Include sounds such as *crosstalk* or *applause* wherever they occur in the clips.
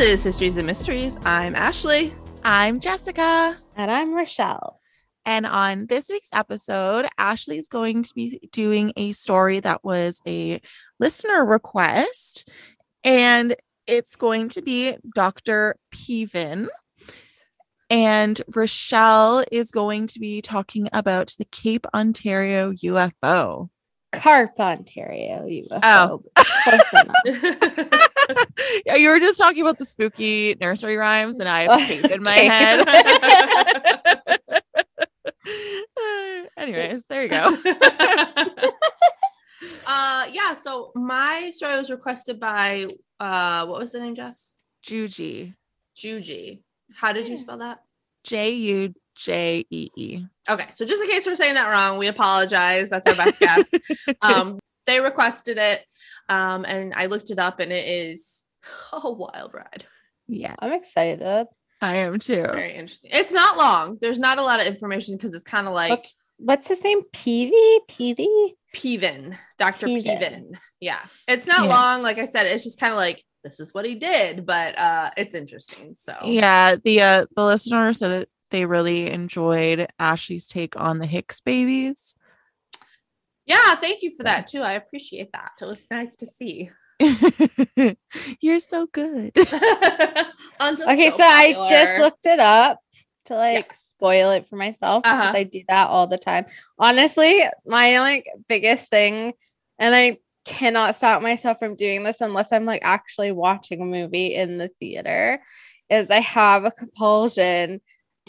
This is Histories and Mysteries. I'm Ashley. I'm Jessica. And I'm Rochelle. And on this week's episode, Ashley is going to be doing a story that was a listener request. And it's going to be Dr. Peven. And Rochelle is going to be talking about the Cape Ontario UFO. Carp Ontario UFO. Oh. *laughs* Close *laughs* yeah, you were just talking about the spooky nursery rhymes, and I have Cape in my Okay. head. *laughs* Anyways, there you go. uh yeah, so my story was requested by uh what was the name, Jess? Juji. Juji. How did you spell that? J U J E E. Okay, so just in case we're saying that wrong, we apologize. That's our best guess. *laughs* Um, they requested it, um, and I looked it up, and it is a wild ride. Yeah, I'm excited. I am too. Very interesting. It's not long. There's not a lot of information because it's kind of like What's, what's his name? Peavy? Petey? Peven, Dr. Peven. Peven. Yeah. It's not Yeah. long. Like I said, it's just kind of like this is what he did, but uh it's interesting. So Yeah, the uh the listener said that they really enjoyed Ashley's take on the Hicks babies. yeah, thank you for that too. I appreciate that. It was nice to see. *laughs* You're so good. *laughs* Okay, so so I just looked it up to like spoil it for myself because Uh-huh. I do that all the time. Honestly, my like biggest thing, and I cannot stop myself from doing this unless I'm like actually watching a movie in the theater, is I have a compulsion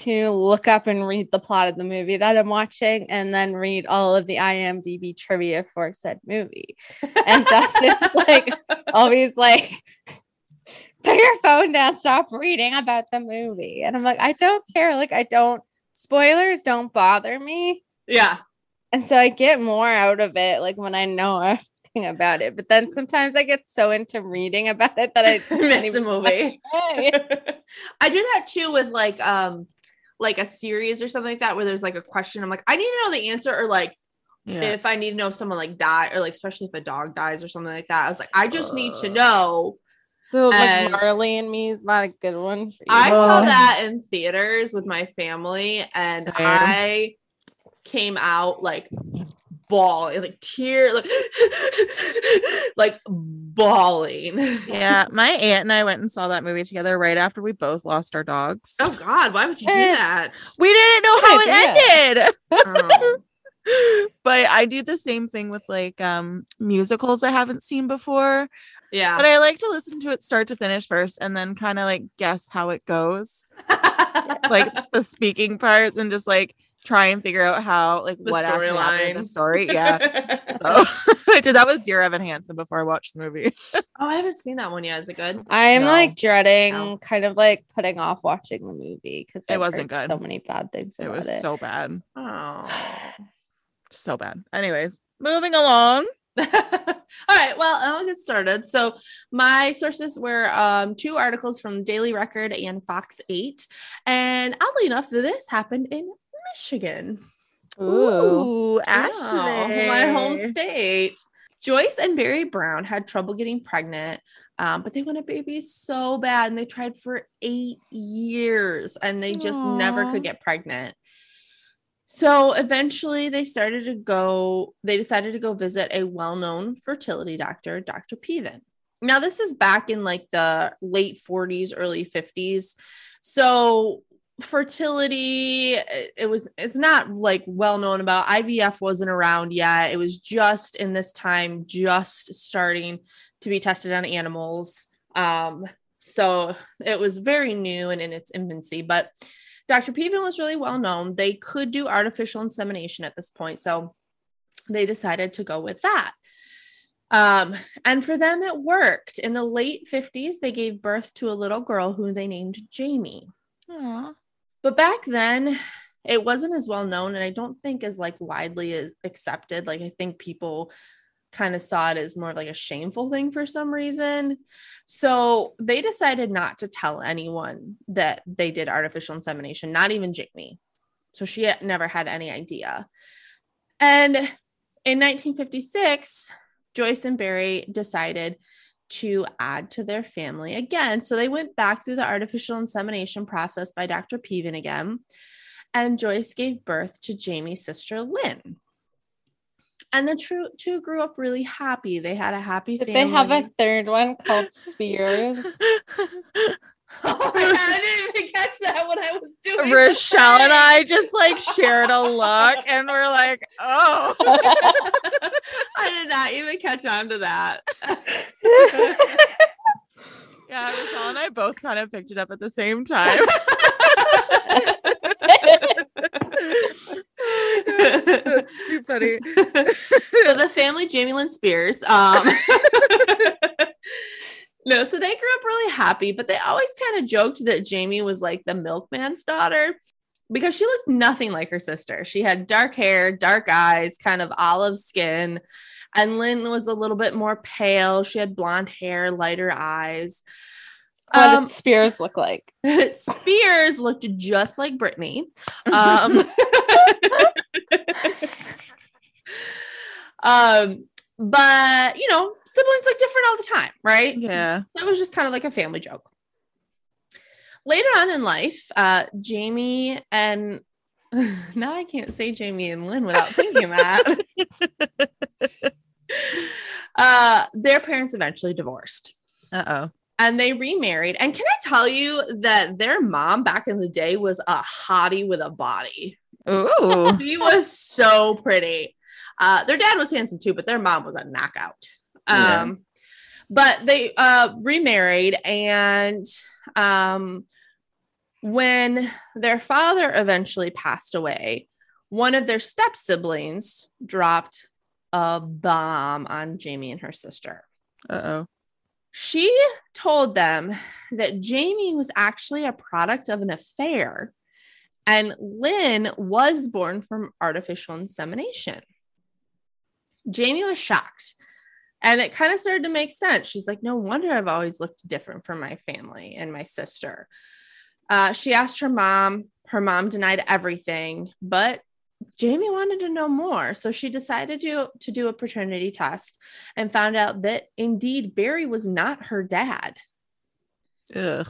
to look up and read the plot of the movie that I'm watching and then read all of the IMDb trivia for said movie. And Dustin's *laughs* like always like put your phone down stop reading about the movie and i'm like i don't care like i don't spoilers don't bother me yeah. and so i get more out of it like when i know *laughs* everything about it but then sometimes i get so into reading about it that i *laughs* Miss the movie. I do that too with like um like a series or something like that where there's like a question. I'm like, I need to know the answer, or like Yeah. if I need to know if someone like died, or like especially if a dog dies or something like that. I was like, I just need to know. so like And- marley and me is not a good one for you I saw that in theaters with my family, and Same. I came out like ball like tear like *laughs* like bawling yeah, *laughs* my aunt and I went and saw that movie together right after we both lost our dogs. oh god why would you do that We didn't know how it ended. Oh, *laughs* but I do the same thing with like um musicals I haven't seen before. yeah But I like to listen to it start to finish first and then kind of like guess how it goes. Like the speaking parts and just like try and figure out how like The what actually happened in the story. Yeah. So I did that with Dear Evan Hansen before I watched the movie. *laughs* oh i haven't seen that one yet is it good i'm No. like dreading No. kind of like putting off watching the movie because It wasn't good. so many bad things It about was so bad. oh *sighs* So bad. Anyways, moving along. *laughs* All right, well, I'll get started. So, my sources were um, two articles from Daily Record and Fox 8. And oddly enough, this happened in Michigan. Ooh. Ooh, Wow, Ashley. my home state. Joyce and Barry Brown had trouble getting pregnant, um, but they wanted babies so bad, and they tried for eight years, and they just never could get pregnant. So eventually, they started to go. They decided to go visit a well-known fertility doctor, Dr. Peven. Now, this is back in like the late 40s, early 50s. So fertility it was it's not like well known about ivf wasn't around yet. It was just in this time just starting to be tested on animals. Um so it was very new and in its infancy but dr peven was really well known. They could do artificial insemination at this point so they decided to go with that. Um, and for them it worked. In the late 50s they gave birth to a little girl who they named jamie. Aw. But back then it wasn't as well known and i don't think as like widely accepted. Like i think people kind of saw it as more like a shameful thing for some reason. So they decided not to tell anyone that they did artificial insemination not even jamie. So she had never had any idea. And in 1956 joyce and barry decided to add to their family again. So they went back through the artificial insemination process by Dr. Peven again. And Joyce gave birth to Jamie's sister, Lynn. And the true two grew up really happy. They had a happy Did family. they have a third one called *laughs* Spears? *laughs* *laughs* Oh my God, I didn't even catch that when I was doing Rochelle and. I just like shared a look *laughs* and we're like, oh. *laughs* I did not even catch on to that. Yeah, Rochelle and I both kind of picked it up at the same time. That's too funny. so the family Jamie Lynn Spears. Um, no, so they grew up really happy, but they always kind of joked that Jamie was like the milkman's daughter because she looked nothing like her sister. She had dark hair, dark eyes, kind of olive skin. And Lynn was a little bit more pale. She had blonde hair, lighter eyes. what Um, did Spears look like? *laughs* Spears looked just like Brittany. Um, *laughs* *laughs* um, but you know, siblings look different all the time, right? Yeah. That was just kind of like a family joke. Later on in life, uh, Jamie and *laughs* now I can't say Jamie and Lynn without thinking *laughs* that. uh, their parents eventually divorced Uh oh. and they remarried. And can I tell you that their mom back in the day was a hottie with a body? Ooh. She was so pretty. Uh, their dad was handsome too, but their mom was a knockout. Yeah. Um, but they uh, remarried, and um, when their father eventually passed away, one of their step siblings dropped a bomb on Jamie and her sister Uh oh. she told them that Jamie was actually a product of an affair and Lynn was born from artificial insemination. Jamie was shocked and it kind of started to make sense. She's like, No wonder I've always looked different from my family and my sister. Uh, she asked her mom, her mom denied everything, but Jamie wanted to know more. So she decided to, to do a paternity test and found out that indeed Barry was not her dad. Ugh.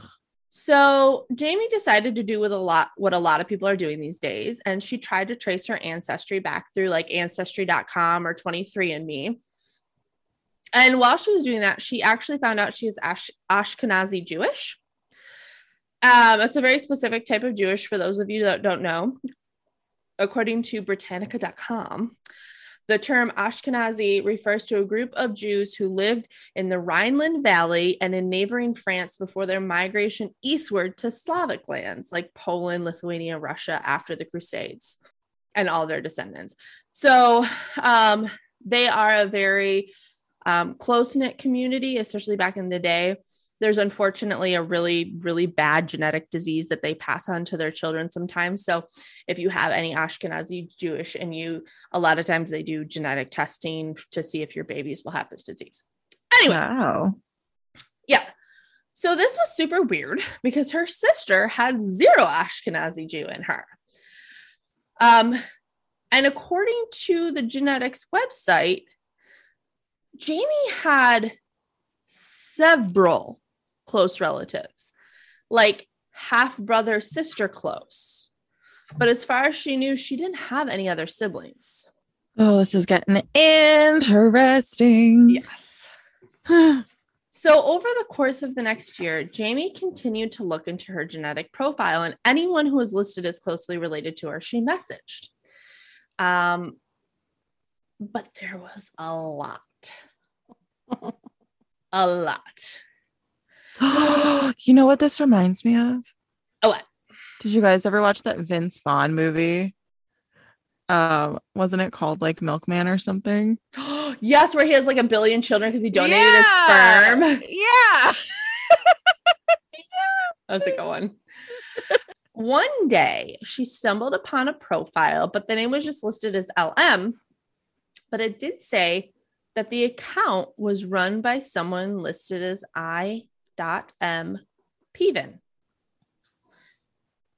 So Jamie decided to do with a lot what a lot of people are doing these days, and she tried to trace her ancestry back through like ancestry.com or 23andMe. And while she was doing that, she actually found out she was Ash- Ashkenazi Jewish. Um, it's a very specific type of Jewish for those of you that don't know. According to Britannica.com, the term Ashkenazi refers to a group of Jews who lived in the Rhineland Valley and in neighboring France before their migration eastward to Slavic lands like Poland, Lithuania, Russia after the Crusades and all their descendants. So um, they are a very um, close knit community, especially back in the day. There's unfortunately a really, really bad genetic disease that they pass on to their children sometimes. So, if you have any Ashkenazi Jewish and you, a lot of times they do genetic testing to see if your babies will have this disease. Anyway, Wow. yeah. So this was super weird *laughs* because her sister had zero Ashkenazi Jew in her. Um, and according to the genetics website, Jamie had several close relatives, like half brother, sister close. But as far as she knew, she didn't have any other siblings. Oh, this is getting interesting. Yes. So, over the course of the next year, Jamie continued to look into her genetic profile, and anyone who was listed as closely related to her, she messaged. Um, but there was a lot, a lot. *gasps* you know what this reminds me of? Oh, what? Did you guys ever watch that Vince Vaughn movie? Um, wasn't it called like Milkman or something? *gasps* yes, where he has like a billion children because he donated his sperm. *laughs* Yeah. *laughs* That's a good one. One day, she stumbled upon a profile, but the name was just listed as LM. But it did say that the account was run by someone listed as I.M. Peven.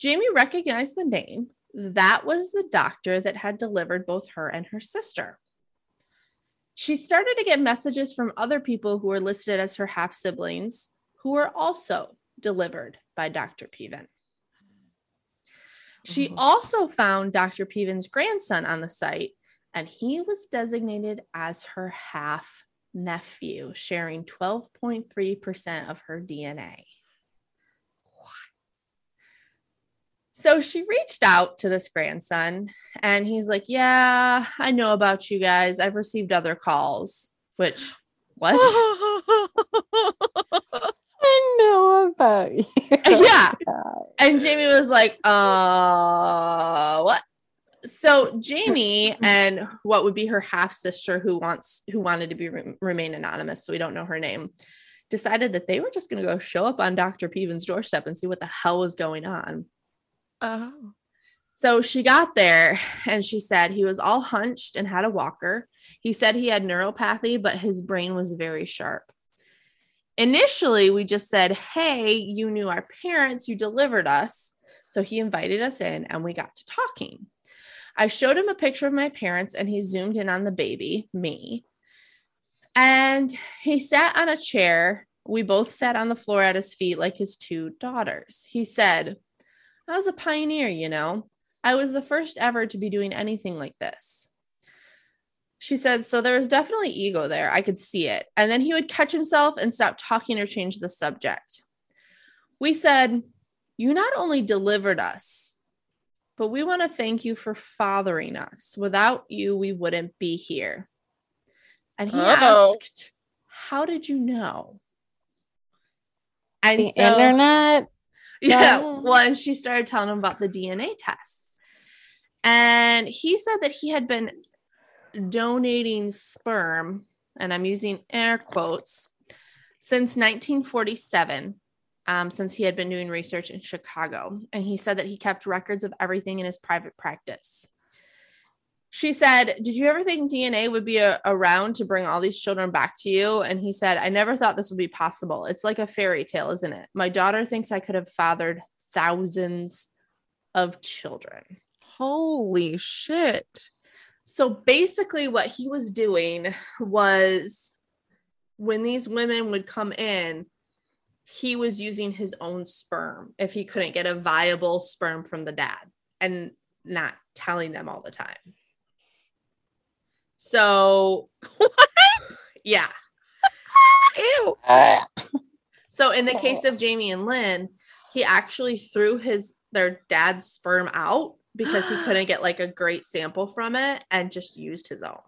Jamie recognized the name. That was the doctor that had delivered both her and her sister. She started to get messages from other people who were listed as her half siblings who were also delivered by Dr. Peven. She Oh. also found Dr. Peven's grandson on the site, and he was designated as her half nephew, sharing 12.3% of her DNA. So she reached out to this grandson, and he's like, Yeah, I know about you guys. I've received other calls, which, what? *laughs* I know about you. yeah. *laughs* And Jamie was like, uh, what? So Jamie and what would be her half sister, who wants who wanted to be re- remain anonymous, so we don't know her name, decided that they were just going to go show up on Dr. Peven's doorstep and see what the hell was going on. oh. So she got there and she said he was all hunched and had a walker. He said he had neuropathy, but his brain was very sharp. Initially, we just said, Hey, you knew our parents, you delivered us. So he invited us in and we got to talking. I showed him a picture of my parents and he zoomed in on the baby, me. And he sat on a chair. We both sat on the floor at his feet like his two daughters. He said, I was a pioneer, you know. I was the first ever to be doing anything like this. She said, so there was definitely ego there. I could see it. And then he would catch himself and stop talking or change the subject. We said, You not only delivered us, but we want to thank you for fathering us. Without you, we wouldn't be here. And he Uh-oh. asked, How did you know? And The so- internet. *laughs* yeah. Yeah. Well, and she started telling him about the DNA tests. And he said that he had been donating sperm, and I'm using air quotes, since 1947, um, since he had been doing research in Chicago. And he said that he kept records of everything in his private practice. She said, Did you ever think DNA would be a- around to bring all these children back to you? And he said, I never thought this would be possible. It's like a fairy tale, isn't it? My daughter thinks I could have fathered thousands of children. Holy shit. So basically, what he was doing was when these women would come in, he was using his own sperm if he couldn't get a viable sperm from the dad and not telling them all the time. So, *laughs* What? yeah. Ew. So in the case of Jamie and Lynn, he actually threw his their dad's sperm out because he couldn't get like a great sample from it and just used his own.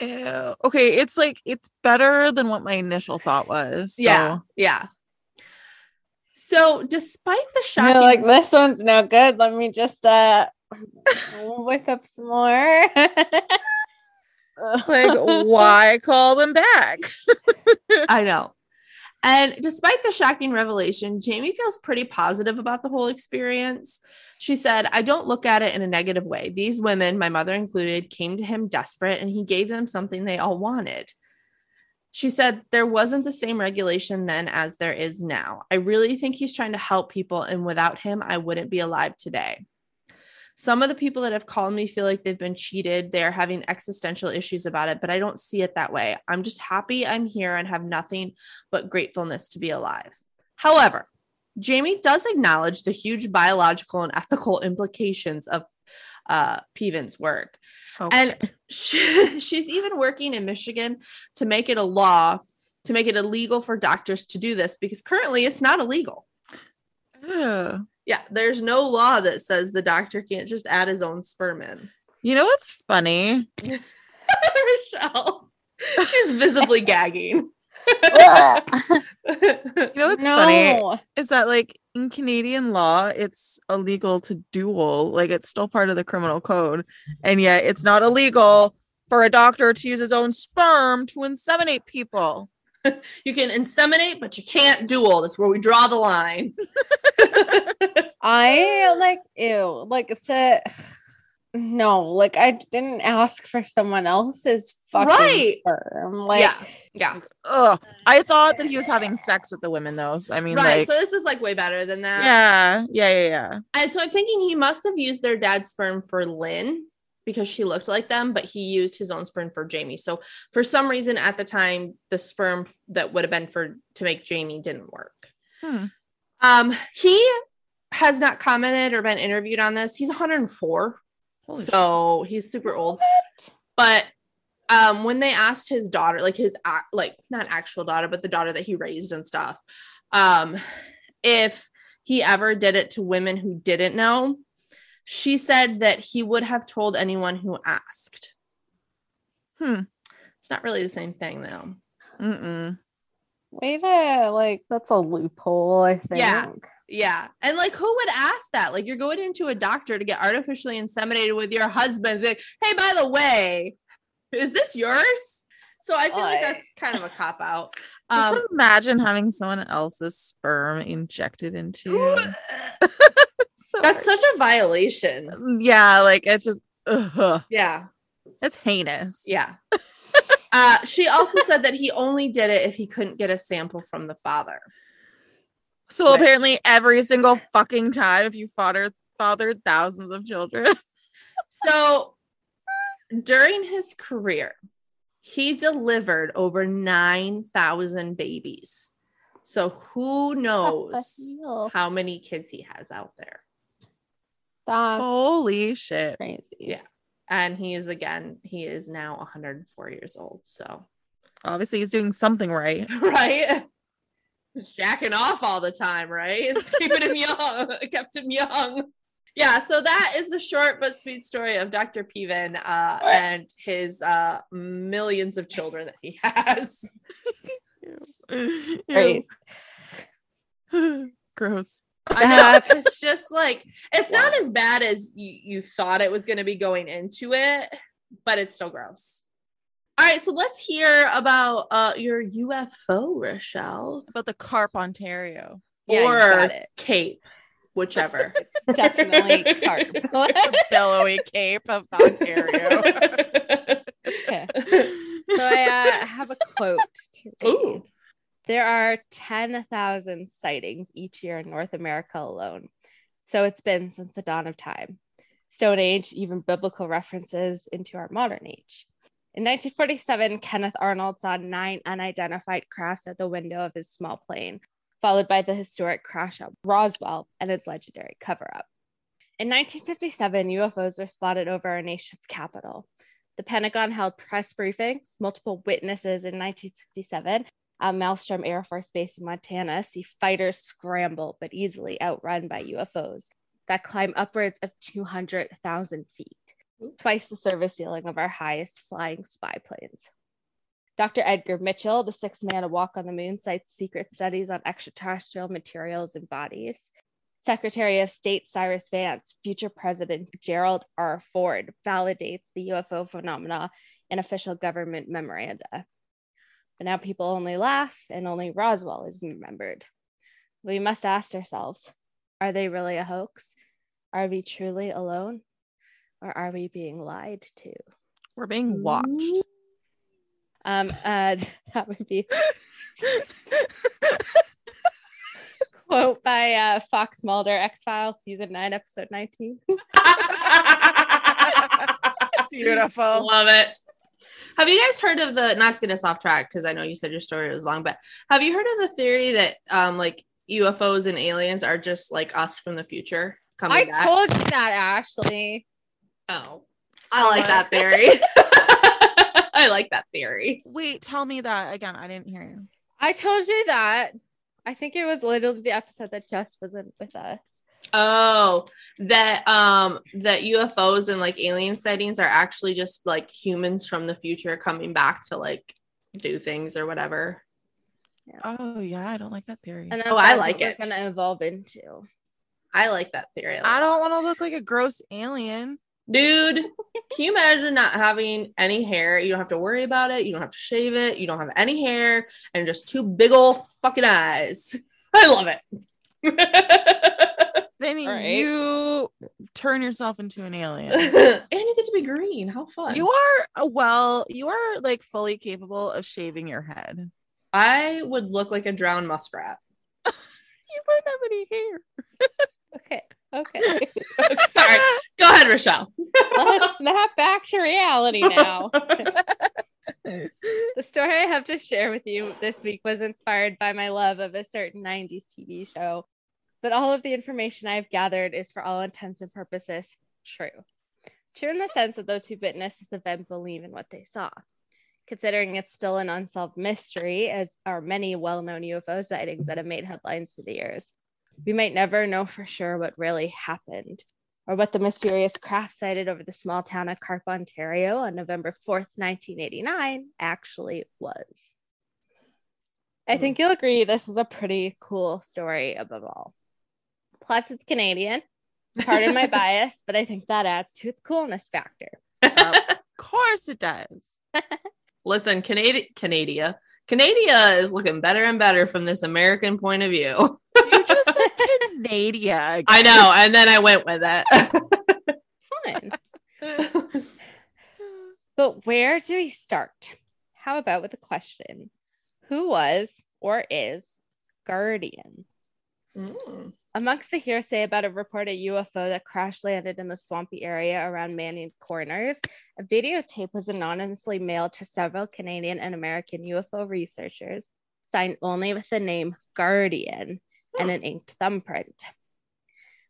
Ew. Okay, it's like it's better than what my initial thought was. So. Yeah, yeah. So despite the shocking, You're like this one's no good. Let me just uh wake up some more. *laughs* Like, why call them back? *laughs* I know. And despite the shocking revelation, Jamie feels pretty positive about the whole experience. She said, I don't look at it in a negative way. These women, my mother included, came to him desperate and he gave them something they all wanted. She said, There wasn't the same regulation then as there is now. I really think he's trying to help people, and without him, I wouldn't be alive today. Some of the people that have called me feel like they've been cheated. They're having existential issues about it, but I don't see it that way. I'm just happy I'm here and have nothing but gratefulness to be alive. However, Jamie does acknowledge the huge biological and ethical implications of uh, Peven's work. And she, *laughs* she's even working in Michigan to make it a law, to make it illegal for doctors to do this because currently it's not illegal. Ew. Yeah, there's no law that says the doctor can't just add his own sperm in. You know what's funny? *laughs* Michelle, she's visibly gagging. *laughs* You know what's funny is that like in Canadian law, it's illegal to duel. Like it's still part of the criminal code, and yet it's not illegal for a doctor to use his own sperm to inseminate people. *laughs* you can inseminate, but you can't duel. That's where we draw the line. *laughs* I like ew. Like it's a *sighs* no, like I didn't ask for someone else's fucking Right. sperm. Like yeah, yeah, Ugh. I thought that he was having sex with the women though. So I mean, right. like, so this is like way better than that. yeah, yeah, yeah, yeah. And so I'm thinking he must have used their dad's sperm for Lynn because she looked like them, but he used his own sperm for Jamie. So for some reason at the time, the sperm that would have been for to make Jamie didn't work. Hmm. Um, he has not commented or been interviewed on this. He's 104, Holy so he's super old. But um, when they asked his daughter, like his like not actual daughter, but the daughter that he raised and stuff, um, if he ever did it to women who didn't know, she said that he would have told anyone who asked. Hmm. It's not really the same thing though. Mm-mm. Way to like that's a loophole, I think. Yeah. Yeah. And like, who would ask that? Like, you're going into a doctor to get artificially inseminated with your husband's like, hey, by the way, is this yours? So I feel like Like- that's kind of a cop out. *laughs* Just Um, imagine having someone else's sperm injected into you. *laughs* *laughs* So that's such a violation. yeah, like it's just ugh, Yeah. it's heinous. Yeah. Uh, she also said that he only did it if he couldn't get a sample from the father. So Which- apparently every single fucking time if you father fathered thousands of children. *laughs* So during his career, he delivered over 9,000 babies. So who knows how many kids he has out there? That's Holy shit. crazy. Yeah. And he is again, he is now 104 years old. So, Obviously he's doing something right. *laughs* right? Jacking off all the time, right? It's *laughs* keeping him young, *laughs* kept him young. Yeah, so that is the short but sweet story of Dr. Peven uh, and his uh, millions of children that he has. Great. Ew. Gross. I know it's just like it's not as bad as you, you thought it was going to be going into it, but it's still gross. All right, so let's hear about uh, your UFO, Rochelle, About the Carp, Ontario. Yeah, you or got it. Cape, whichever. *laughs* Definitely carp. *laughs* The billowy cape of Ontario. *laughs* Okay. So I uh, have a quote to read. Ooh. There are 10,000 sightings each year in North America alone. So it's been since the dawn of time. Stone Age, even biblical references into our modern age. In 1947, Kenneth Arnold saw nine unidentified crafts at the window of his small plane, followed by the historic crash at Roswell and its legendary cover up. In 1957, UFOs were spotted over our nation's capital. The Pentagon held press briefings. Multiple witnesses in 1967 at Malmstrom Air Force Base in Montana see fighters scramble but easily outrun by UFOs that climb upwards of 200,000 feet, twice the service ceiling of our highest flying spy planes. Dr. Edgar Mitchell, the sixth man to walk on the moon, cites secret studies on extraterrestrial materials and bodies. Secretary of State Cyrus Vance, future President Gerald R. Ford validates the UFO phenomena in official government memoranda. But now people only laugh and only Roswell is remembered. We must ask ourselves are they really a hoax? Are we truly alone? Or are we being lied to? We're being watched. Um, uh, *laughs* that would be *laughs* quote by uh, Fox Mulder, X Files, season nine, episode 19. *laughs* Beautiful. Love it. Have you guys heard of the not to get us off track because I know you said your story was long, but have you heard of the theory that um like UFOs and aliens are just like us from the future coming I back? told you that, Ashley. oh, I like that theory. *laughs* *laughs* I like that theory. Wait, tell me that again. I didn't hear you. I told you that. I think it was literally the episode that Jess wasn't with us. Oh, that um that UFOs and like alien sightings are actually just like humans from the future coming back to like do things or whatever. Oh yeah, I don't like that theory. And Oh, I like it. We're gonna evolve into. I like that theory. a lot. I don't want to look like a gross alien. Dude, *laughs* can you imagine not having any hair? You don't have to worry about it. You don't have to shave it. You don't have any hair and just two big old fucking eyes. *laughs* I love it. *laughs* Then All right. you turn yourself into an alien. *laughs* and you get to be green. How fun. you are uh, well, you are like fully capable of shaving your head. I would look like a drowned muskrat. *laughs* You wouldn't have any hair. Okay. Okay. *laughs* Sorry. Go ahead, Rochelle. Let's snap back to reality now. the story I have to share with you this week was inspired by my love of a certain 90s TV show, but all of the information I've gathered is, for all intents and purposes, true. True in the sense that those who witnessed this event believe in what they saw. Considering it's still an unsolved mystery, as are many well known UFO sightings that have made headlines through the years, we might never know for sure what really happened or what the mysterious craft sighted over the small town of Carp, Ontario on November 4th, 1989 actually was. I mm-hmm. think you'll agree this is a pretty cool story above all. Plus, it's Canadian. Pardon my *laughs* bias, but I think that adds to its coolness factor. *laughs* of course it does. *laughs* Listen, Canada, Canada, Canada is looking better and better from this American point of view. You just said Canada. I know, and then I went with it. Fun. But where do we start? How about with the question Who was or is Guardian? Mm. Amongst the hearsay about a reported UFO that crash landed in the swampy area around Manning Corners, a videotape was anonymously mailed to several Canadian and American UFO researchers, signed only with the name Guardian and an inked thumbprint.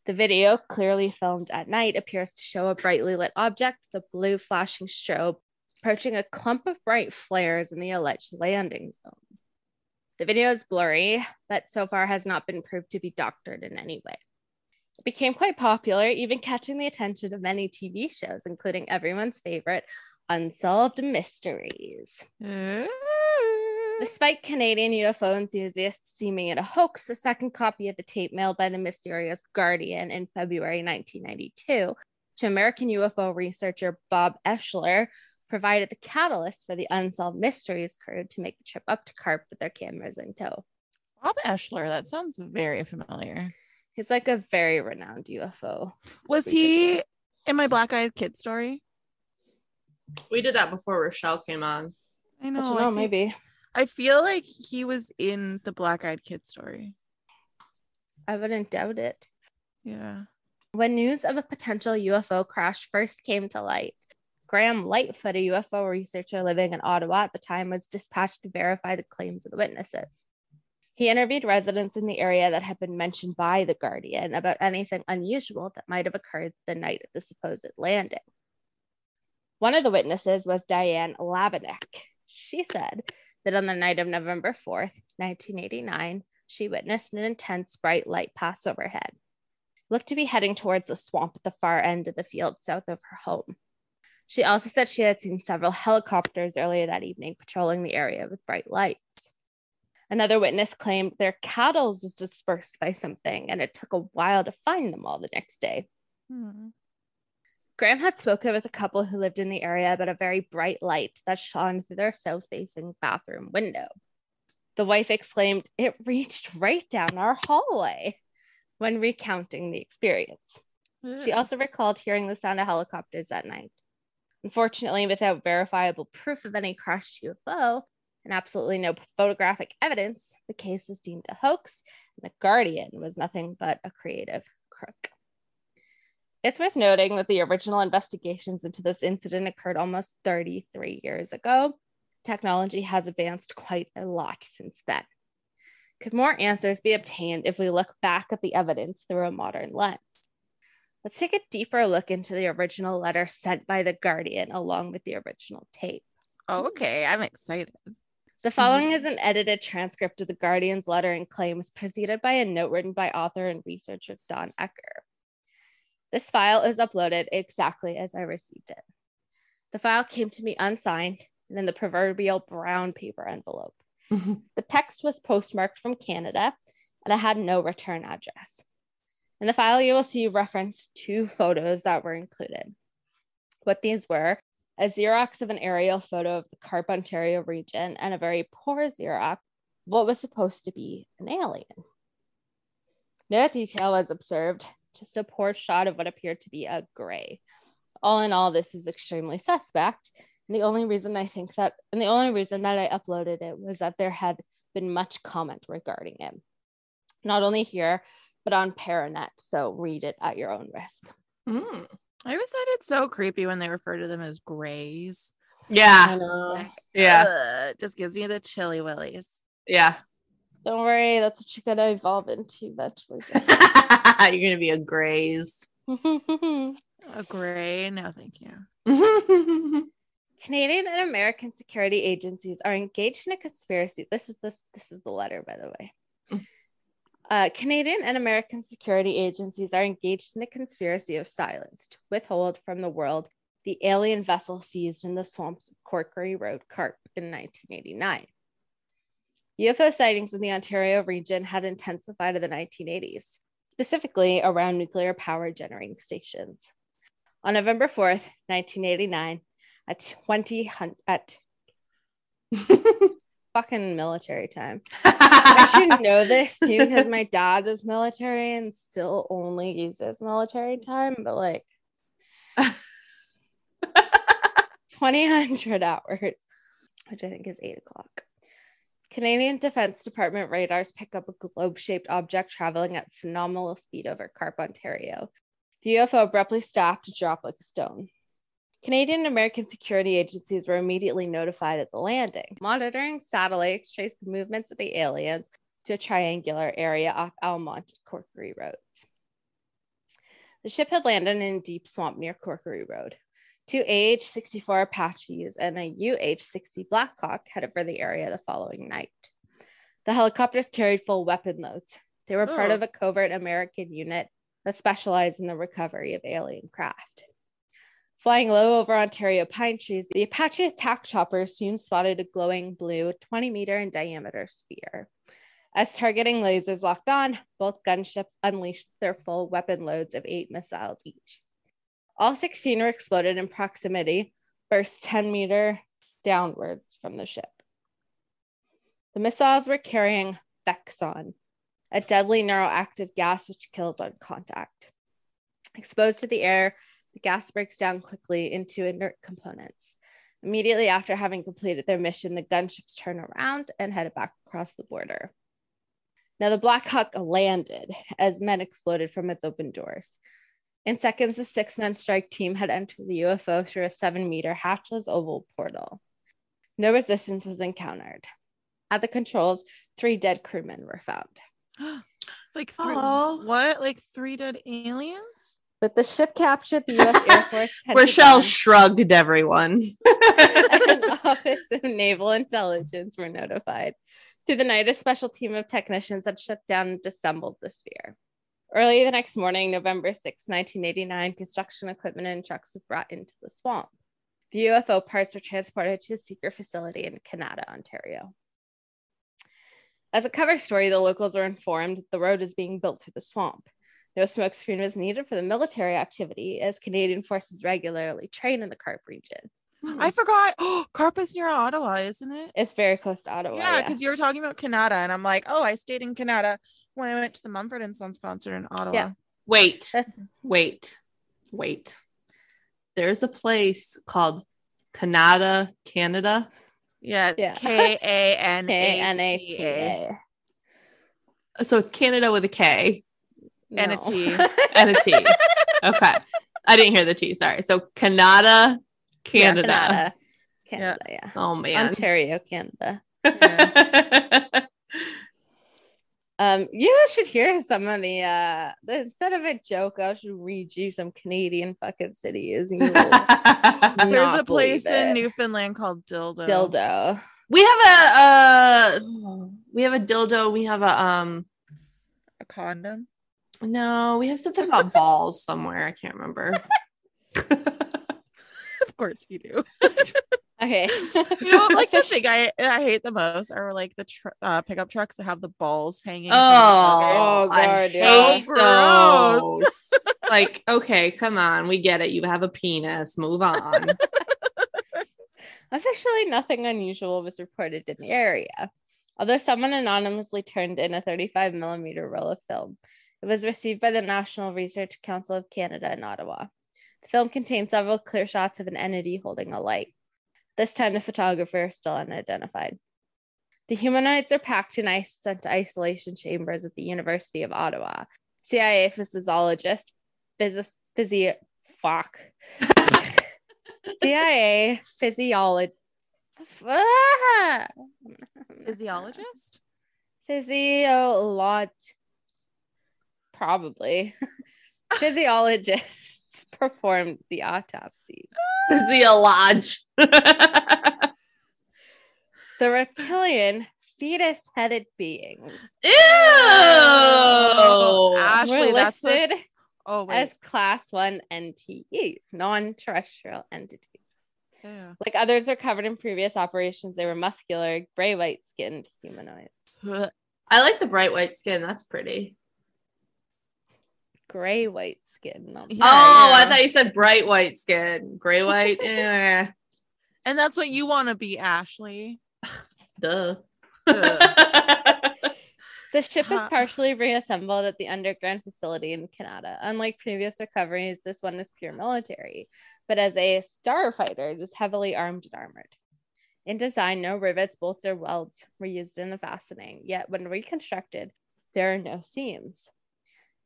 The video, clearly filmed at night, appears to show a brightly lit object with a blue flashing strobe approaching a clump of bright flares in the alleged landing zone. The video is blurry, but so far has not been proved to be doctored in any way. It became quite popular, even catching the attention of many TV shows, including everyone's favorite Unsolved Mysteries. Despite Canadian UFO enthusiasts deeming it a hoax, a second copy of the tape mailed by the mysterious Guardian in February 1992 to American UFO researcher Bob Oechsler provided the catalyst for the Unsolved Mysteries crew to make the trip up to Carp with their cameras in tow. Bob Oechsler, that sounds very familiar. He's like a very renowned UFO. Was he in my black eyed kid story? We did that before Rochelle came on. I I know. don't I know, feel- maybe. I feel like he was in the black eyed kid story. I wouldn't doubt it. Yeah. When news of a potential UFO crash first came to light, Graham Lightfoot, a UFO researcher living in Ottawa at the time, was dispatched to verify the claims of the witnesses. He interviewed residents in the area that had been mentioned by The Guardian about anything unusual that might have occurred the night of the supposed landing. One of the witnesses was Diane Labinek. She said that on the night of November 4th, 1989, she witnessed an intense bright light pass overhead. Looked to be heading towards a swamp at the far end of the field south of her home. She also said she had seen several helicopters earlier that evening patrolling the area with bright lights. Another witness claimed their cattle was dispersed by something and it took a while to find them all the next day. Hmm. Graham had spoken with a couple who lived in the area about a very bright light that shone through their south facing bathroom window. The wife exclaimed, It reached right down our hallway when recounting the experience. She also recalled hearing the sound of helicopters that night. Unfortunately, without verifiable proof of any crashed UFO and absolutely no photographic evidence, the case was deemed a hoax, and the Guardian was nothing but a creative crook. It's worth noting that the original investigations into this incident occurred almost 33 years ago. Technology has advanced quite a lot since then. Could more answers be obtained if we look back at the evidence through a modern lens? Let's take a deeper look into the original letter sent by the Guardian along with the original tape. Oh, okay. I'm excited. The following is an edited transcript of the Guardian's letter and claims preceded by a note written by author and researcher Don Ecker. This file is uploaded exactly as I received it. The file came to me unsigned and in the proverbial brown paper envelope. *laughs* The text was postmarked from Canada and it had no return address. In the file, you will see reference to photos that were included. What these were a Xerox of an aerial photo of the Carp, Ontario region, and a very poor Xerox of what was supposed to be an alien. No detail was observed, just a poor shot of what appeared to be a gray. All in all, this is extremely suspect. And the only reason I think that, and the only reason that I uploaded it was that there had been much comment regarding it. Not only here, but on Paranet. So read it at your own risk. Mm. I always find it so creepy when they refer to them as grays. Yeah. I know. Yeah. Just gives me the chilly willies. Yeah. Don't worry, that's what you're gonna evolve into eventually. *laughs* You're gonna be a graze. *laughs* A gray? No, thank you. *laughs* Canadian and American security agencies are engaged in a conspiracy. This is this this is the letter, by the way. Uh, Canadian and American security agencies are engaged in a conspiracy of silence to withhold from the world the alien vessel seized in the swamps of Corkery Road, Carp, in 1989. UFO sightings in the Ontario region had intensified in the 1980s, specifically around nuclear power generating stations. On November 4th, 1989, at 20 hun- at *laughs* fucking military time. *laughs* I should know this too because my dad is military and still only uses military time, but like 2000 hours, which I think is eight o'clock. Canadian Defense Department radars pick up a globe shaped object traveling at phenomenal speed over Carp, Ontario. The UFO abruptly stopped to drop like a stone. Canadian and American security agencies were immediately notified at the landing. Monitoring satellites traced the movements of the aliens to a triangular area off Almont and Corkery roads. The ship had landed in a deep swamp near Corkery Road. Two AH 64 Apaches and a UH 60 Blackhawk headed for the area the following night. The helicopters carried full weapon loads. They were part Oh. of a covert American unit that specialized in the recovery of alien craft. Flying low over Ontario pine trees, the Apache attack choppers soon spotted a glowing blue 20 meter in diameter sphere. As targeting lasers locked on, both gunships unleashed their full weapon loads of eight missiles each. All 16 were exploded in proximity, burst 10 meter downwards from the ship. The missiles were carrying Bexon, a deadly neuroactive gas which kills on contact. Exposed to the air, the gas breaks down quickly into inert components. Immediately after having completed their mission, the gunships turn around and headed back across the border. Now, the Black Hawk landed as men exploded from its open doors. In seconds, the six man strike team had entered the UFO through a seven meter hatchless oval portal. No resistance was encountered. At the controls, three dead crewmen were found. *gasps* like three, what? Like three dead aliens? The ship captured the U.S. Air *laughs* Force. Rochelle shrugged everyone. *laughs* and *laughs* Office of Naval Intelligence were notified. Through the night, a special team of technicians had shut down and disassembled the sphere. Early the next morning, November 6, 1989, construction equipment and trucks were brought into the swamp. The UFO parts were transported to a secret facility in Canada, Ontario. As a cover story, the locals were informed the road is being built through the swamp. No smokescreen was needed for the military activity, as Canadian forces regularly train in the Carp region. Hmm. I forgot. Oh, *gasps* Carp is near Ottawa, isn't it? It's very close to Ottawa. yeah, because you were talking about Canada, and I'm like, oh, I stayed in Canada when I went to the Mumford and Sons concert in Ottawa. Yeah. wait, That's wait, wait. There's a place called Canada, Canada. Yeah, it's Yeah. K A N K A N A T T A. A. So it's Canada with a K And a T *laughs* and a T. okay. I didn't hear the T. Sorry. So Canada, Canada. Canada. Canada, yeah. Oh man. Ontario, Canada. Yeah. *laughs* Um, you should hear some of the uh instead of a joke, I should read you some Canadian fucking cities. and you will *laughs* There's a place in. Newfoundland called Dildo. dildo. we have a uh we have a dildo. We have a um A condom. No, we have something *laughs* about balls somewhere. I can't remember. *laughs* Of course you do. *laughs* Okay. You know, like the thing I I hate the most are like the tr- uh, pickup trucks that have the balls hanging. from the tailgate. Oh, Oh, God, yeah. So gross. like, okay, come on, we get it. You have a penis. Move on. Officially, nothing unusual was reported in the area. Although someone anonymously turned in a 35 millimeter roll of film, it was received by the National Research Council of Canada in Ottawa. The film contains several clear shots of an entity holding a light. This time, the photographer is still unidentified. The humanoids are packed in ice sent to isolation chambers at the University of Ottawa. CIA *laughs* physiologist, *laughs* phys- physi- fuck. CIA physiology. Ah! Physiologist? Physiolog. Probably. *laughs* Physiologists *laughs* performed the autopsies. Physiolog. *laughs* The reptilian fetus headed beings Ew. Ashley, were that's listed what's- Oh wait. as class one NTEs, non terrestrial entities. Ew. Like others are covered in previous operations, they were muscular, gray white skinned humanoids. I like the bright white skin. That's pretty. Gray white skin. Yeah, oh, I thought you said bright white skin. Gray white. *laughs* eh. And that's what you want to be, Ashley. *laughs* Duh. *laughs* The ship is partially reassembled at the underground facility in Canada. Unlike previous recoveries, this one is pure military, but as a starfighter, it is heavily armed and armored. In design, no rivets, bolts, or welds were used in the fastening, yet when reconstructed, there are no seams.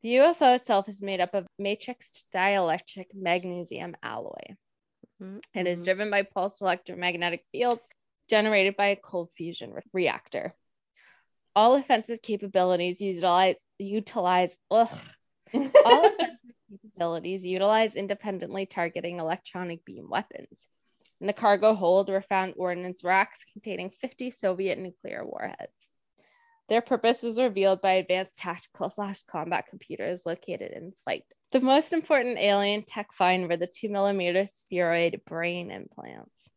The UFO itself is made up of matrixed dielectric magnesium alloy. It is Mhm. driven by pulsed electromagnetic fields generated by a cold fusion re- reactor. All offensive capabilities utilize utilize ugh. all *laughs* offensive capabilities utilize independently targeting electronic beam weapons. In the cargo hold were found ordnance racks containing 50 Soviet nuclear warheads. Their purpose was revealed by advanced tactical slash combat computers located in flight. The most important alien tech find were the 2 millimeter spheroid brain implants.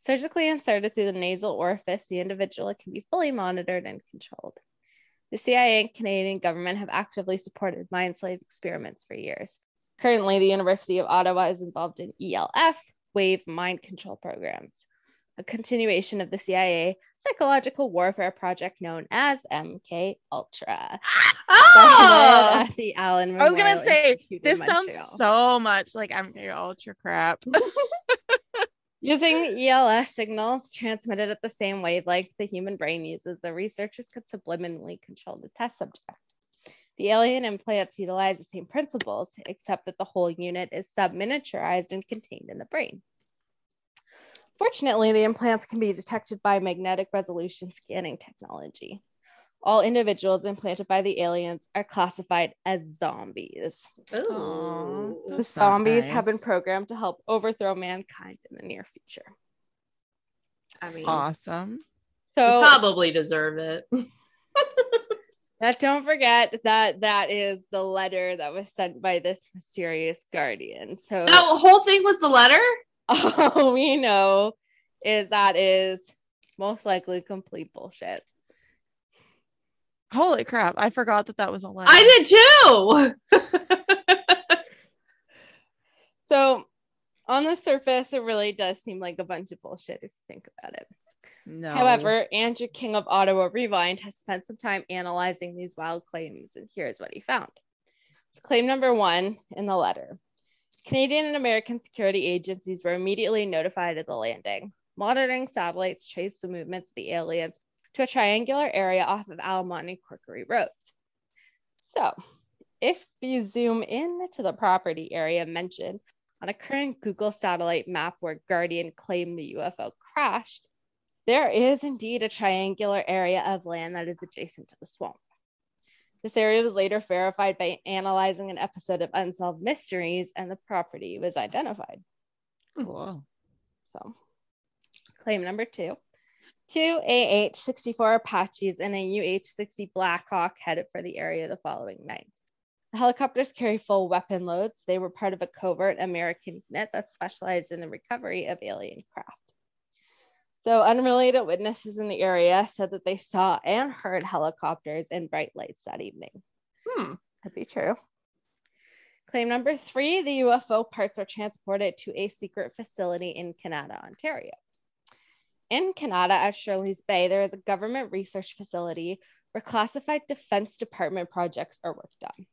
Surgically inserted through the nasal orifice, the individual can be fully monitored and controlled. The CIA and Canadian government have actively supported mind slave experiments for years. Currently, the University of Ottawa is involved in ELF, wave mind control programs, a continuation of the CIA psychological warfare project known as MK Ultra. oh, the Allen I was gonna say this sounds so much like MK Ultra crap. *laughs* Using ELF signals transmitted at the same wavelength the human brain uses, the researchers could subliminally control the test subject. The alien implants utilize the same principles, except that the whole unit is subminiaturized and contained in the brain. Fortunately, the implants can be detected by magnetic resolution scanning technology. All individuals implanted by the aliens are classified as zombies. Ooh. The That's not zombies have been programmed to help overthrow mankind in the near future. I mean, awesome. So we probably deserve it. *laughs* That don't forget that that is the letter that was sent by this mysterious guardian. So That whole thing was the letter. *laughs* all we know is that is most likely complete bullshit. Holy crap! I forgot that that was a lie. I did too. *laughs* So on the surface, it really does seem like a bunch of bullshit if you think about it. No. However, Andrew King of Ottawa Rewind has spent some time analyzing these wild claims, and here's what he found. It's claim number one in the letter. Canadian and American security agencies were immediately notified of the landing. Monitoring satellites traced the movements of the aliens to a triangular area off of Almont and Corkery roads. So, if you zoom in to the property area mentioned on a current Google satellite map where Guardian claimed the UFO crashed, there is indeed a triangular area of land that is adjacent to the swamp. This area was later verified by analyzing an episode of Unsolved Mysteries, and the property was identified. Cool. So, claim number two two AH 64 Apaches and a UH 60 Blackhawk headed for the area the following night. The helicopters carry full weapon loads. They were part of a covert American unit that specialized in the recovery of alien craft. So, unrelated witnesses in the area said that they saw and heard helicopters and bright lights that evening. Hmm. Could be true. Claim number three the UFO parts are transported to a secret facility in Canada, Ontario. In Canada, at Shirley's Bay, there is a government research facility where classified Defense Department projects are worked on.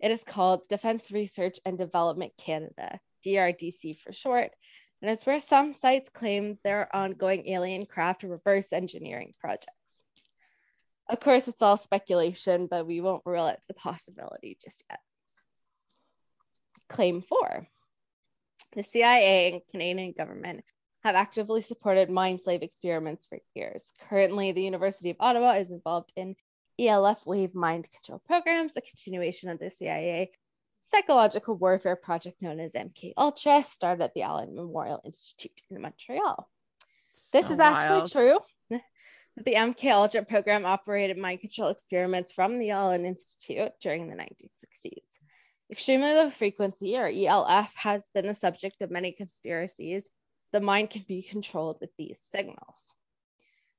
It is called Defense Research and Development Canada, DRDC for short, and it's where some sites claim their ongoing alien craft reverse engineering projects. Of course, it's all speculation, but we won't rule out the possibility just yet. Claim four The CIA and Canadian government have actively supported mind slave experiments for years. Currently, the University of Ottawa is involved in ELF wave mind control programs, a continuation of the CIA psychological warfare project known as MK Ultra, started at the Allen Memorial Institute in Montreal. So this is actually wild. true. *laughs* the MK Ultra program operated mind control experiments from the Allen Institute during the 1960s. Extremely low frequency, or ELF, has been the subject of many conspiracies. The mind can be controlled with these signals.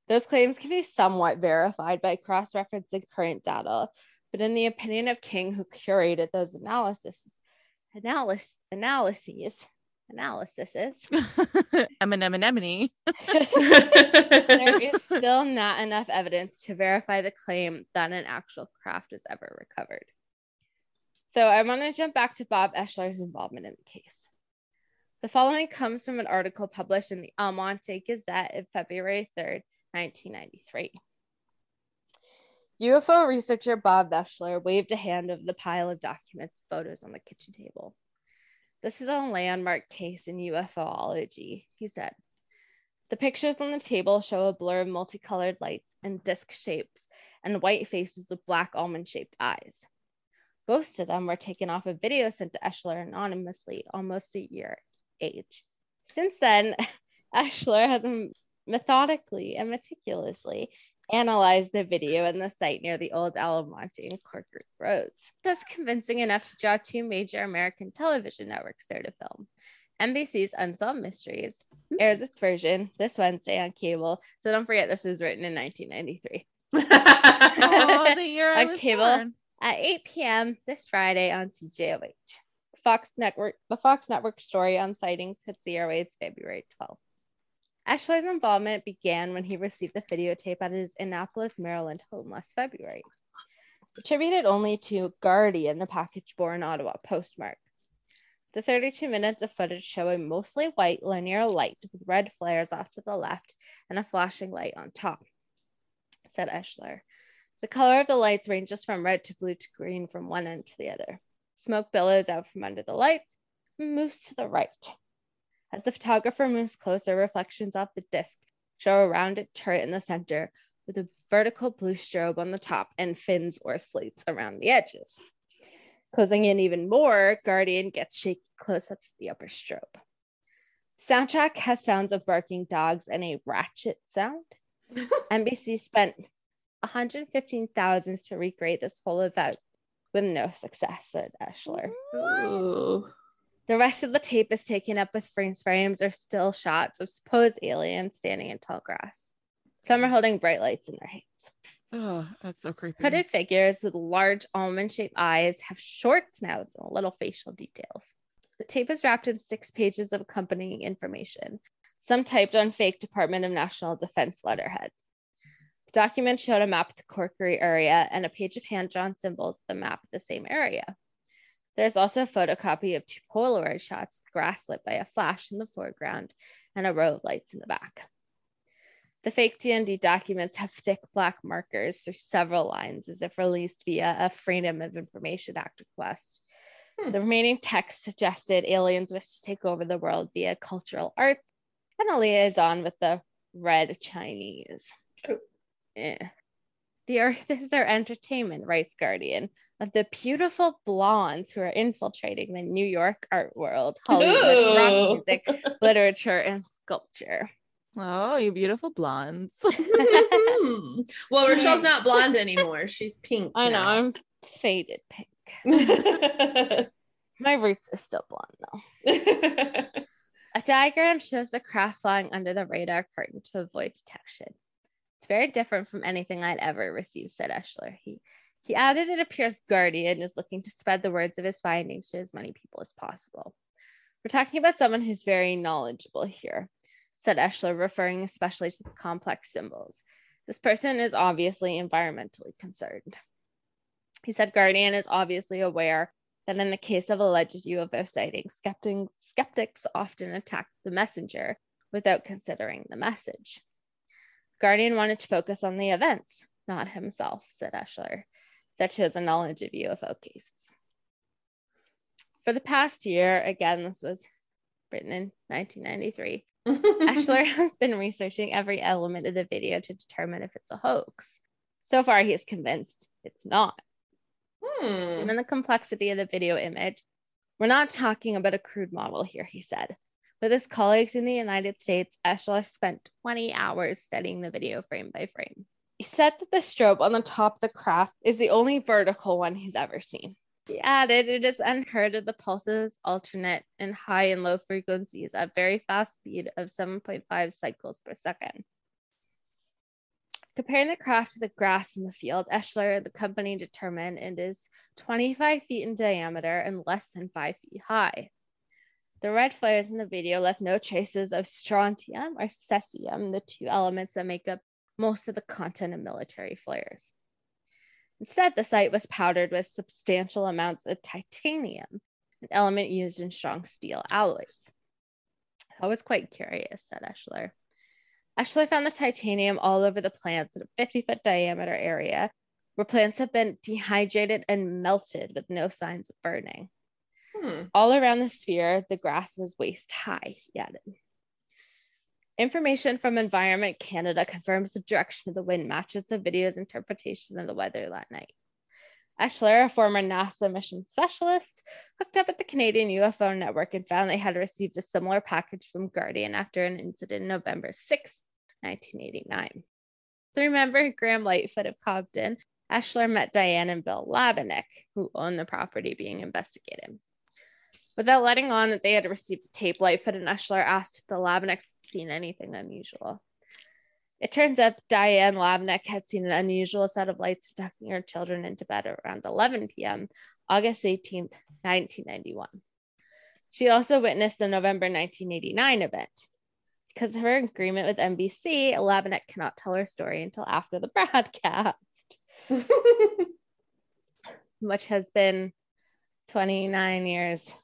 Those claims can be somewhat verified by cross referencing current data, but in the opinion of King, who curated those analysis, analysis, analyses, analyses, *laughs* Eminem and Emily, *laughs* there is *laughs* still not enough evidence to verify the claim that an actual craft was ever recovered. So I want to jump back to Bob Oechsler's involvement in the case. The following comes from an article published in the Almonte Gazette of February 3rd, 1993. UFO researcher Bob Oechsler waved a hand over the pile of documents and photos on the kitchen table. This is a landmark case in UFOlogy, he said. The pictures on the table show a blur of multicolored lights and disc shapes and white faces with black almond shaped eyes. Most of them were taken off a video sent to Oechsler anonymously, almost a year age. Since then, *laughs* Oechsler has methodically and meticulously analyzed the video in the site near the old Almonte and Cork roads. Just convincing enough to draw two major American television networks there to film. NBC's Unsolved Mysteries hmm. airs its version this Wednesday on cable. So don't forget, this was written in 1993. *laughs* oh, the year *laughs* I was cable born. at 8 p.m. this Friday on CJOH. Fox Network, the Fox Network story on sightings hits the airwaves February 12th. Oechsler's involvement began when he received the videotape at his Annapolis, Maryland home last February. Attributed only to Guardian, the package bore an Ottawa postmark. The 32 minutes of footage show a mostly white linear light with red flares off to the left and a flashing light on top, said Oechsler. The color of the lights ranges from red to blue to green from one end to the other. Smoke billows out from under the lights moves to the right. As the photographer moves closer, reflections off the disc show a rounded turret in the center with a vertical blue strobe on the top and fins or slates around the edges. Closing in even more, Guardian gets shaky close ups of the upper strobe. Soundtrack has sounds of barking dogs and a ratchet sound. *laughs* NBC spent 115,000 to recreate this whole event with no success, said Oechsler. Ooh. The rest of the tape is taken up with freeze frames or still shots of supposed aliens standing in tall grass. Some are holding bright lights in their hands. Oh, that's so creepy. Hooded figures with large almond shaped eyes have short snouts and little facial details. The tape is wrapped in six pages of accompanying information, some typed on fake Department of National Defense letterhead. The document showed a map of the Corkery area and a page of hand drawn symbols of the map of the same area. There's also a photocopy of two Polaroid shots grass lit by a flash in the foreground and a row of lights in the back. The fake DND documents have thick black markers through several lines as if released via a Freedom of Information Act request. Hmm. The remaining text suggested aliens wish to take over the world via cultural arts and a liaison with the Red Chinese. Oh. Eh. The earth *laughs* is their entertainment, writes Guardian, of the beautiful blondes who are infiltrating the New York art world, Hollywood, rock music, literature, and sculpture. Oh, you beautiful blondes. *laughs* *laughs* well, Rochelle's not blonde anymore. She's pink. I know. I'm faded pink. My roots are still blonde though. A diagram shows the craft flying under the radar curtain to avoid detection. It's very different from anything I'd ever received, said Oechsler. He he added it appears Guardian is looking to spread the words of his findings to as many people as possible. We're talking about someone who's very knowledgeable here, said Oechsler, referring especially to the complex symbols. This person is obviously environmentally concerned. He said Guardian is obviously aware that in the case of alleged UFO sightings, skeptics often attack the messenger without considering the message. Guardian wanted to focus on the events, not himself, said Oechsler, that shows a knowledge of UFO cases. For the past year, again, this was written in 1993. Oechsler *laughs* has been researching every element of the video to determine if it's a hoax. So far, he is convinced it's not. Hmm. Given the complexity of the video image, we're not talking about a crude model here, he said. With his colleagues in the United States, Oechsler spent 20 hours studying the video frame by frame. He said that the strobe on the top of the craft is the only vertical one he's ever seen. He added, it is unheard of the pulses alternate in high and low frequencies at very fast speed of 7.5 cycles per second. Comparing the craft to the grass in the field, Oechsler, and the company determined it is 25 feet in diameter and less than 5 feet high. The red flares in the video left no traces of strontium or cesium, the two elements that make up most of the content of military flares. Instead, the site was powdered with substantial amounts of titanium, an element used in strong steel alloys. I was quite curious, said Oechsler. Oechsler found the titanium all over the plants in a 50 foot diameter area where plants have been dehydrated and melted with no signs of burning. Hmm. All around the sphere, the grass was waist high, he added. Information from Environment Canada confirms the direction of the wind matches the video's interpretation of the weather that night. Oechsler, a former NASA mission specialist, hooked up at the Canadian UFO Network and found they had received a similar package from Guardian after an incident November 6, 1989. So remember Graham Lightfoot of Cobden, Oechsler met Diane and Bill Labinek, who owned the property being investigated. Without letting on that they had received a tape, Lightfoot and Oechsler asked if the Labineks had seen anything unusual. It turns out Diane Labneck had seen an unusual set of lights tucking her children into bed around 11 p.m., August 18, 1991. She also witnessed the November 1989 event. Because of her agreement with NBC, Labinek cannot tell her story until after the *laughs* broadcast, *laughs* which has been 29 years.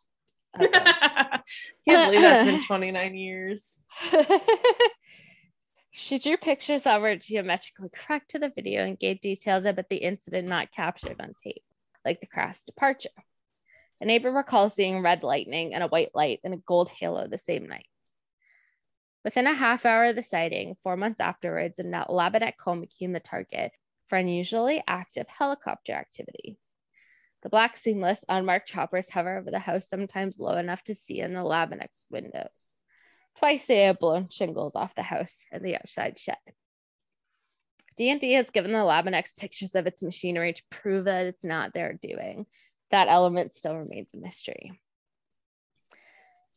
Ago. *laughs* Can't believe that's been *laughs* 29 years. *laughs* she drew pictures that were geometrically correct to the video and gave details about the incident not captured on tape, like the craft's departure. A neighbor recalls seeing red lightning and a white light and a gold halo the same night. Within a half hour of the sighting, four months afterwards, the Labinet home became the target for unusually active helicopter activity. The black seamless, unmarked choppers hover over the house, sometimes low enough to see in the Labinet's windows. Twice they have blown shingles off the house and the outside shed. DND has given the Labinex pictures of its machinery to prove that it's not their doing. That element still remains a mystery.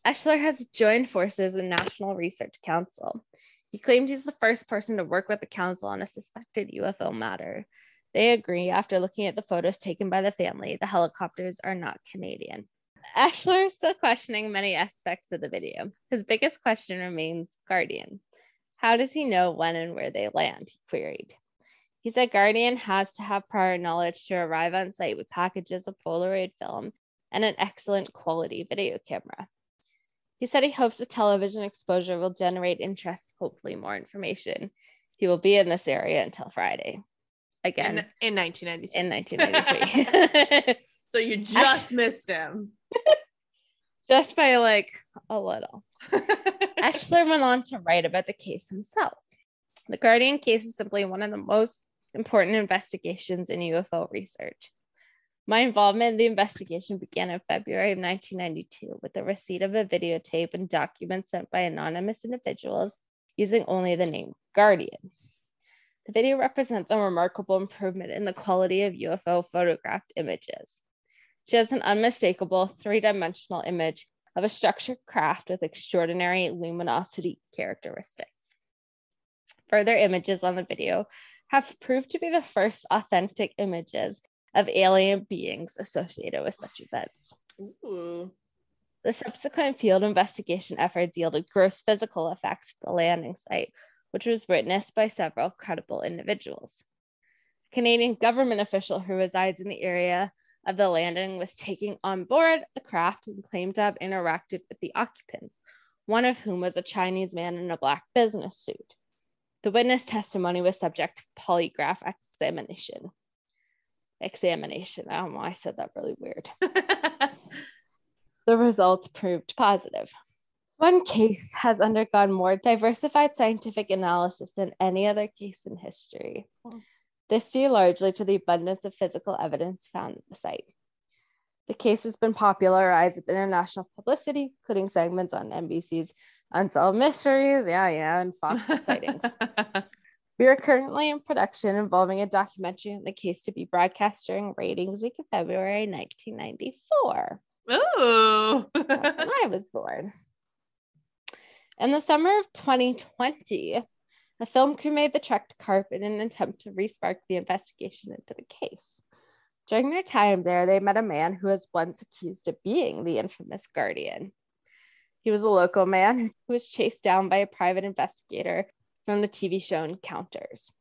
Oechsler has joined forces in National Research Council. He claims he's the first person to work with the council on a suspected UFO matter. They agree after looking at the photos taken by the family, the helicopters are not Canadian. Oechsler is still questioning many aspects of the video. His biggest question remains Guardian. How does he know when and where they land? He queried. He said Guardian has to have prior knowledge to arrive on site with packages of Polaroid film and an excellent quality video camera. He said he hopes the television exposure will generate interest, hopefully, more information. He will be in this area until Friday. Again, In, in 1993. in *laughs* 1993. so you *laughs* just missed him. *laughs* Just by like a little. Oechsler went on to write about the case himself. The Guardian case is simply one of the most important investigations in UFO research. My involvement in the investigation began in February of 1992 with the receipt of a videotape and documents sent by anonymous individuals using only the name Guardian. The video represents a remarkable improvement in the quality of UFO photographed images. She has an unmistakable three dimensional image of a structured craft with extraordinary luminosity characteristics. Further images on the video have proved to be the first authentic images of alien beings associated with such events. Ooh. The subsequent field investigation efforts yielded gross physical effects at the landing site, which was witnessed by several credible individuals. A Canadian government official who resides in the area of the landing was taking on board the craft and claimed to have interacted with the occupants, one of whom was a Chinese man in a black business suit. The witness testimony was subject to polygraph examination. Examination. I don't know. why I said that really weird. *laughs* The results proved positive. One case has undergone more diversified scientific analysis than any other case in history. Hmm. This due largely to the abundance of physical evidence found at the site. The case has been popularized with international publicity, including segments on NBC's Unsolved Mysteries, yeah, yeah, and Fox *laughs* sightings. We are currently in production involving a documentary on the case to be broadcast during ratings week of February 1994. Ooh. That's when *laughs* I was born. In the summer of 2020, a film crew made the trek to Carp in an attempt to respark the investigation into the case. During their time there, they met a man who was once accused of being the infamous guardian. He was a local man who was chased down by a private investigator from the TV show Encounters.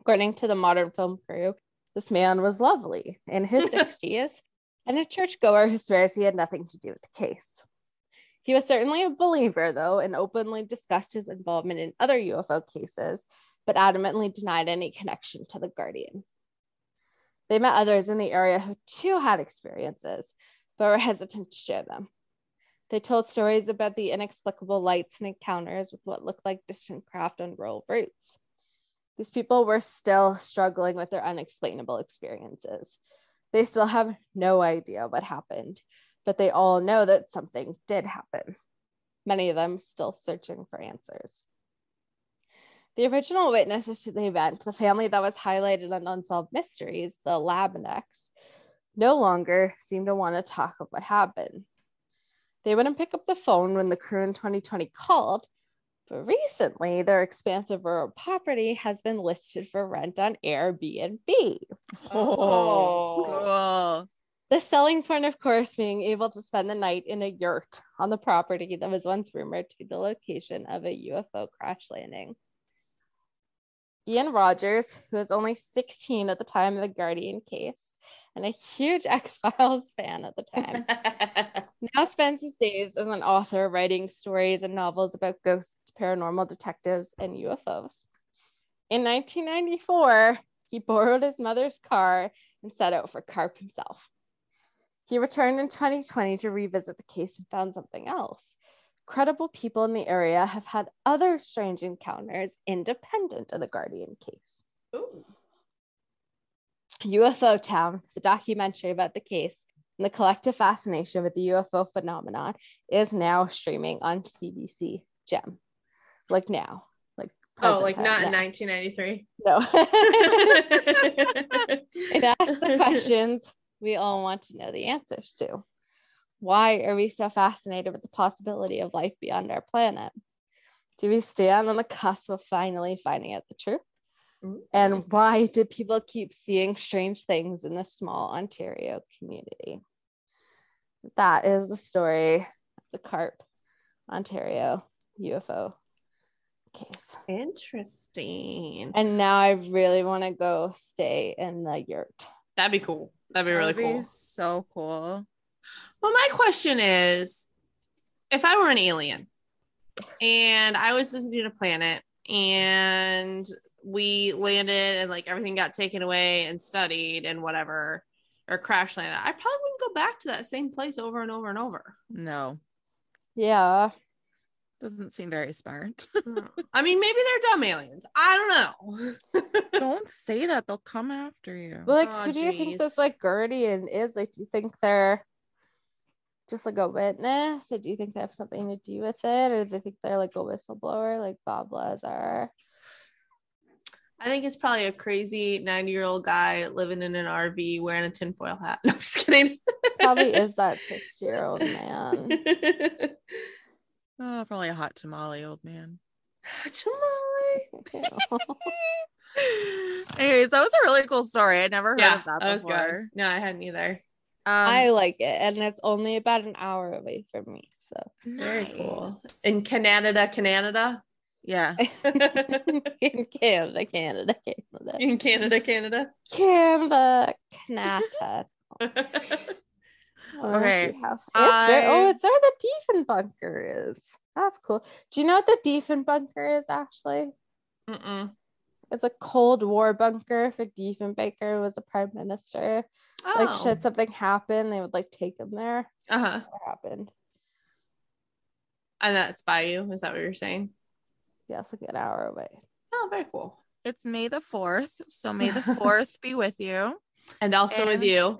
According to the modern film crew, this man was lovely in his *laughs* 60s and a churchgoer who swears he had nothing to do with the case. He was certainly a believer, though, and openly discussed his involvement in other UFO cases, but adamantly denied any connection to the Guardian. They met others in the area who too had experiences, but were hesitant to share them. They told stories about the inexplicable lights and encounters with what looked like distant craft on rural routes. These people were still struggling with their unexplainable experiences. They still have no idea what happened, but they all know that something did happen. Many of them still searching for answers. The original witnesses to the event, the family that was highlighted on Unsolved Mysteries, the Labanecks, no longer seem to want to talk of what happened. They wouldn't pick up the phone when the crew in 2020 called, but recently their expansive rural property has been listed for rent on Airbnb. Oh. cool. The selling point, of course, being able to spend the night in a yurt on the property that was once rumored to be the location of a UFO crash landing. Ian Rogers, who was only 16 at the time of the Guardian case and a huge *laughs* X Files fan at the time, *laughs* now spends his days as an author writing stories and novels about ghosts, paranormal detectives, and UFOs. In 1994, he borrowed his mother's car and set out for Carp himself. He returned in 2020 to revisit the case and found something else. Credible people in the area have had other strange encounters independent of the Guardian case. Ooh. UFO Town, the documentary about the case and the collective fascination with the UFO phenomenon, is now streaming on CBC Gem. Like now. Like Oh, like not in 1993. No. *laughs* *laughs* it asks the questions we all want to know the answers to. Why are we so fascinated with the possibility of life beyond our planet? Do we stand on the cusp of finally finding out the truth? And why do people keep seeing strange things in the small Ontario community? That is the story of the Carp, Ontario UFO case. Interesting. And now I really want to go stay in the yurt. That'd be cool. That'd be really That'd be cool. so cool. Well, my question is if I were an alien and I was visiting a planet and we landed and like everything got taken away and studied and whatever or crash landed, I probably wouldn't go back to that same place over and over and over. No, Yeah. Doesn't seem very smart. *laughs* I mean, maybe they're dumb aliens. I don't know. *laughs* Don't say that; they'll come after you. But like, Oh, who do you think this geez. like guardian is? Like, do you think they're just like a witness? Or do you think they have something to do with it? Or do they think they're like a whistleblower, like Bob Lazar? I think it's probably a crazy 90 year old guy living in an RV wearing a tinfoil hat. *laughs* No, I'm just kidding. Probably is that 60 year old man. Oh, probably a hot tamale, old man. Tamale. *laughs* *laughs* Anyways, that was a really cool story. I never heard Yeah, of that that was before. good. No, I hadn't either. Um, I like it. And it's only about an hour away from me. So Very cool. In Canada, Canada. Yeah. *laughs* in Canada, Canada, Canada. In Canada, Canada. Canada, Canada. Okay, House. It's very- oh, it's where the Diefenbunker is. That's cool. Do you know what the Diefenbunker is, Ashley? Mm-mm. It's a Cold War bunker if a Diefenbaker was a prime minister. Oh. Like, Oh. should something happen, they would like take him there. Uh-huh. What happened? And that's by you. Is that what you're saying? Yeah, it's like an hour away. Oh, very cool. It's May the 4th. So May the *laughs* 4th be with you. And also with you.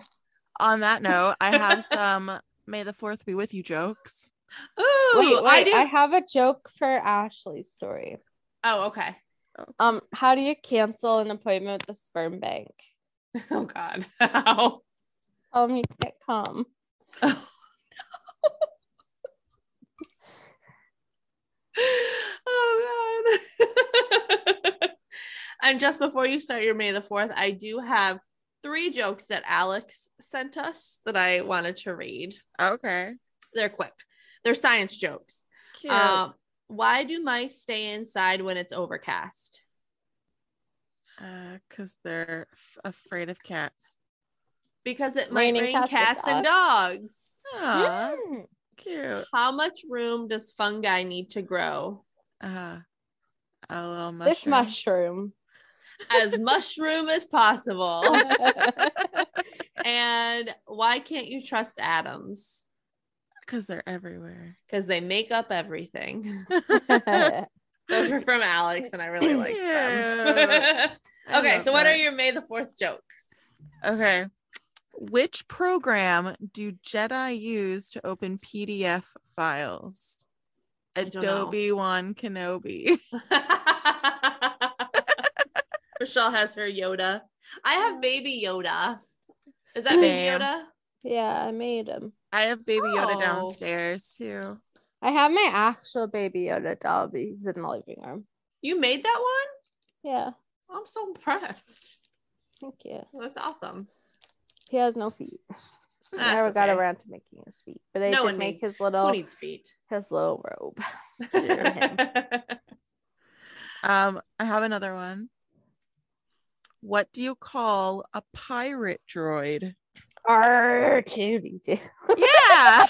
On that note, I have *laughs* some May the 4th be with you jokes. Ooh, Wait, I wait, do. I have a joke for Ashley's story. oh, okay. Um, how do you cancel an appointment with the sperm bank? *laughs* Oh God. *laughs* How? Tell them you can't come. Oh, oh God. and just before you start your May the 4th, I do have three jokes that Alex sent us that I wanted to read. Okay. They're quick. They're science jokes. Cute. Um, why do mice stay inside when it's overcast? uh, cause they're f- afraid of cats. Because it might Raining rain cats cats, and dogs. Aw, Mm. cute. How much room does fungi need to grow? Uh, a little mushroom. This mushroom. As mushroom as possible. *laughs* and why can't you trust atoms? Because they're everywhere. Because they make up everything. *laughs* *laughs* Those were from Alex, and I really liked them. Okay, so what that. are your May the 4th jokes? Okay. Which program do Jedi use to open PDF files? know. Adobe One Kenobi. Rochelle has her Yoda. I have baby Yoda. Is that Same. baby Yoda? yeah, I made him. I have Baby Yoda Oh. downstairs too. I have my actual baby Yoda doll, but he's in the living room. You made that one? Yeah, I'm so impressed. thank you. That's awesome. He has no feet. That's Never got around to making his feet, but I no did one make needs, his little Who needs feet? his little robe. *laughs* *laughs* Um, I have another one. What do you call a pirate droid? R two D two. Yeah.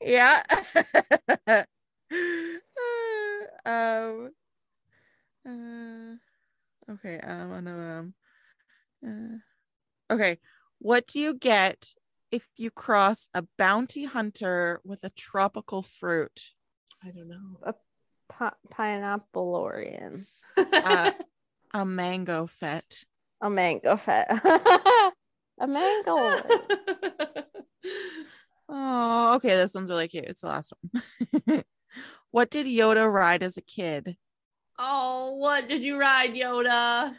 *laughs* yeah. *laughs* um uh, okay, um another um uh, okay. What do you get if you cross a bounty hunter with a tropical fruit? I don't know. Pi- pineapple Orion. *laughs* Uh, a mango Fett. A mango Fett. *laughs* a mango. *laughs* Oh, okay. This one's really cute. It's the last one. what did Yoda ride as a kid? oh, what did you ride, Yoda?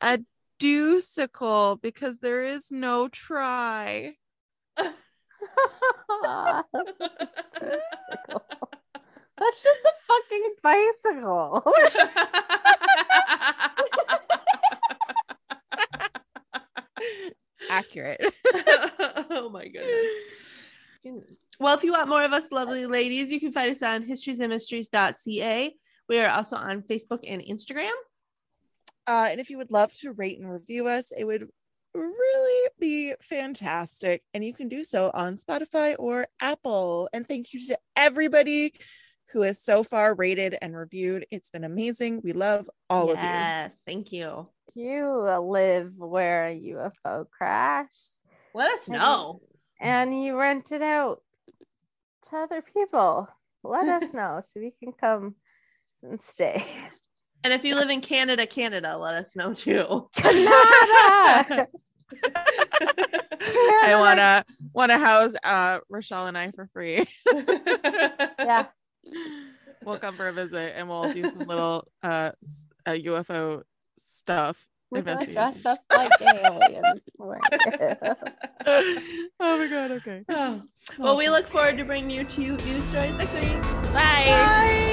A deucicle because there is no try. That's just a fucking bicycle. *laughs* Accurate. *laughs* oh my goodness. Well, if you want more of us lovely ladies, you can find us on historiesandmysteries.ca. We are also on Facebook and Instagram. Uh, and if you would love to rate and review us, it would really be fantastic. And you can do so on Spotify or Apple. And thank you to everybody who has so far rated and reviewed. It's been amazing. We love all of you. Yes, thank you. you live where a UFO crashed Let us And- know. and you rent it out to other people. Let us *laughs* know so we can come and stay. And if you live in Canada, Canada, let us know too. Canada! *laughs* I wanna wanna house uh Rochelle and I for free. *laughs* Yeah. We'll come for a visit and we'll do some little uh, uh UFO stuff. We're gonna Investigation. dress up like *laughs* aliens. *laughs* oh my god, okay. *sighs* well, we look forward to bringing you two news stories next week. Bye. Bye.